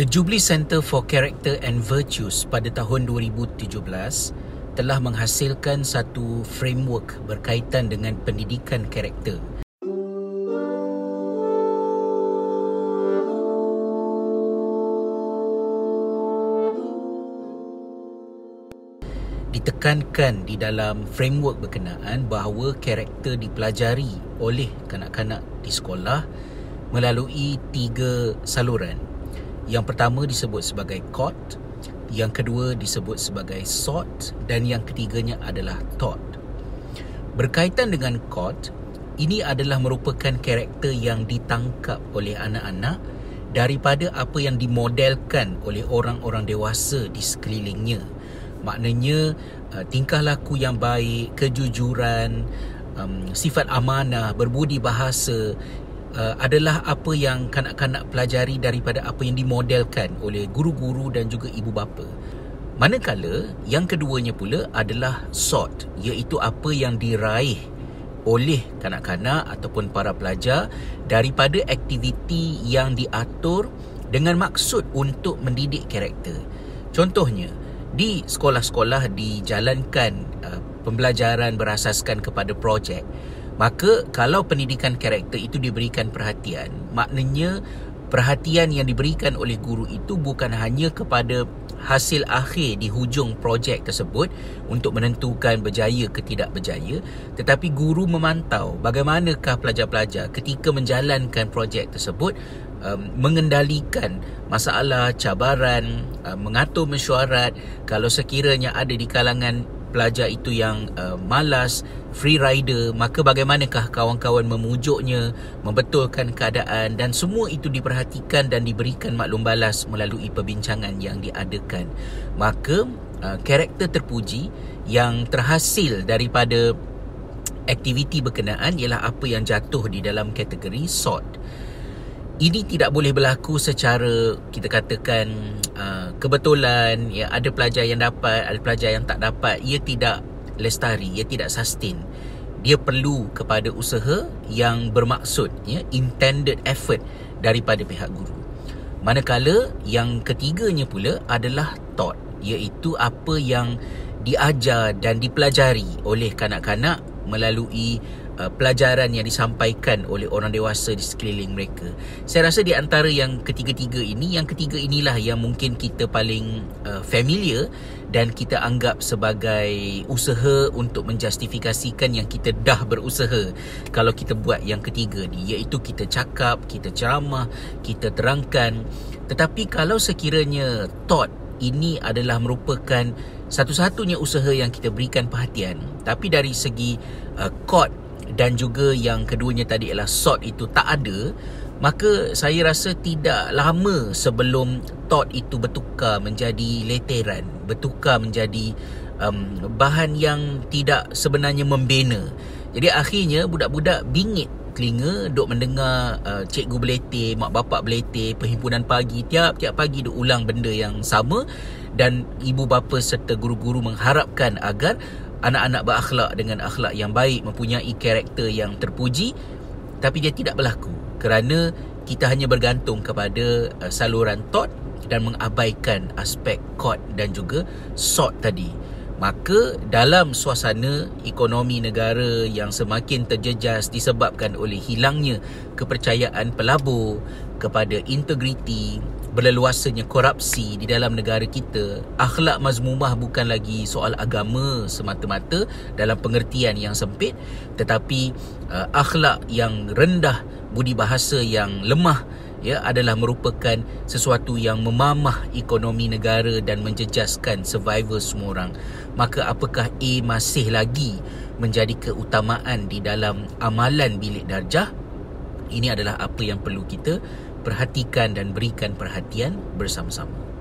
The Jubilee Center for Character and Virtues pada tahun 2017 telah menghasilkan satu framework berkaitan dengan pendidikan karakter. Ditekankan di dalam framework berkenaan bahawa karakter dipelajari oleh kanak-kanak di sekolah melalui tiga saluran yang pertama disebut sebagai court, yang kedua disebut sebagai sort dan yang ketiganya adalah thought. Berkaitan dengan court, ini adalah merupakan karakter yang ditangkap oleh anak-anak daripada apa yang dimodelkan oleh orang-orang dewasa di sekelilingnya. Maknanya uh, tingkah laku yang baik, kejujuran, um, sifat amanah, berbudi bahasa uh, adalah apa yang kanak-kanak pelajari daripada apa yang dimodelkan oleh guru-guru dan juga ibu bapa. Manakala yang keduanya pula adalah sort iaitu apa yang diraih oleh kanak-kanak ataupun para pelajar daripada aktiviti yang diatur dengan maksud untuk mendidik karakter. Contohnya, di sekolah-sekolah dijalankan uh, pembelajaran berasaskan kepada projek Maka kalau pendidikan karakter itu diberikan perhatian, maknanya perhatian yang diberikan oleh guru itu bukan hanya kepada hasil akhir di hujung projek tersebut untuk menentukan berjaya ke tidak berjaya tetapi guru memantau bagaimanakah pelajar-pelajar ketika menjalankan projek tersebut um, mengendalikan masalah cabaran um, mengatur mesyuarat. Kalau sekiranya ada di kalangan pelajar itu yang uh, malas free rider maka bagaimanakah kawan-kawan memujuknya membetulkan keadaan dan semua itu diperhatikan dan diberikan maklum balas melalui perbincangan yang diadakan. Maka uh, karakter terpuji yang terhasil daripada aktiviti berkenaan ialah apa yang jatuh di dalam kategori sort ini tidak boleh berlaku secara kita katakan uh, kebetulan. Ya ada pelajar yang dapat ada pelajar yang tak dapat. Ia tidak lestari ia tidak sustain. Dia perlu kepada usaha yang bermaksud ya intended effort daripada pihak guru. Manakala yang ketiganya pula adalah thought iaitu apa yang diajar dan dipelajari oleh kanak-kanak melalui Uh, pelajaran yang disampaikan oleh orang dewasa di sekeliling mereka. Saya rasa di antara yang ketiga-tiga ini, yang ketiga inilah yang mungkin kita paling uh, familiar dan kita anggap sebagai usaha untuk menjustifikasikan yang kita dah berusaha kalau kita buat yang ketiga ni iaitu kita cakap, kita ceramah, kita terangkan. Tetapi kalau sekiranya thought ini adalah merupakan satu-satunya usaha yang kita berikan perhatian tapi dari segi uh, court dan juga yang keduanya tadi ialah sort itu tak ada maka saya rasa tidak lama sebelum thought itu bertukar menjadi leteran bertukar menjadi um, bahan yang tidak sebenarnya membina. Jadi akhirnya budak-budak bingit telinga duk mendengar uh, cikgu belete, mak bapak belete, perhimpunan pagi tiap-tiap pagi duk ulang benda yang sama. Dan ibu bapa serta guru-guru mengharapkan agar anak-anak berakhlak dengan akhlak yang baik mempunyai karakter yang terpuji tapi dia tidak berlaku. Kerana kita hanya bergantung kepada uh, saluran thought dan mengabaikan aspek court dan juga sort tadi. Maka dalam suasana ekonomi negara yang semakin terjejas disebabkan oleh hilangnya kepercayaan pelabur kepada integriti berleluasanya korupsi di dalam negara kita. Akhlak mazmumah bukan lagi soal agama semata-mata dalam pengertian yang sempit tetapi uh, akhlak yang rendah budi bahasa yang lemah ya adalah merupakan sesuatu yang memamah ekonomi negara dan menjejaskan survival semua orang. Maka apakah A masih lagi menjadi keutamaan di dalam amalan bilik darjah? Ini adalah apa yang perlu kita perhatikan dan berikan perhatian bersama-sama.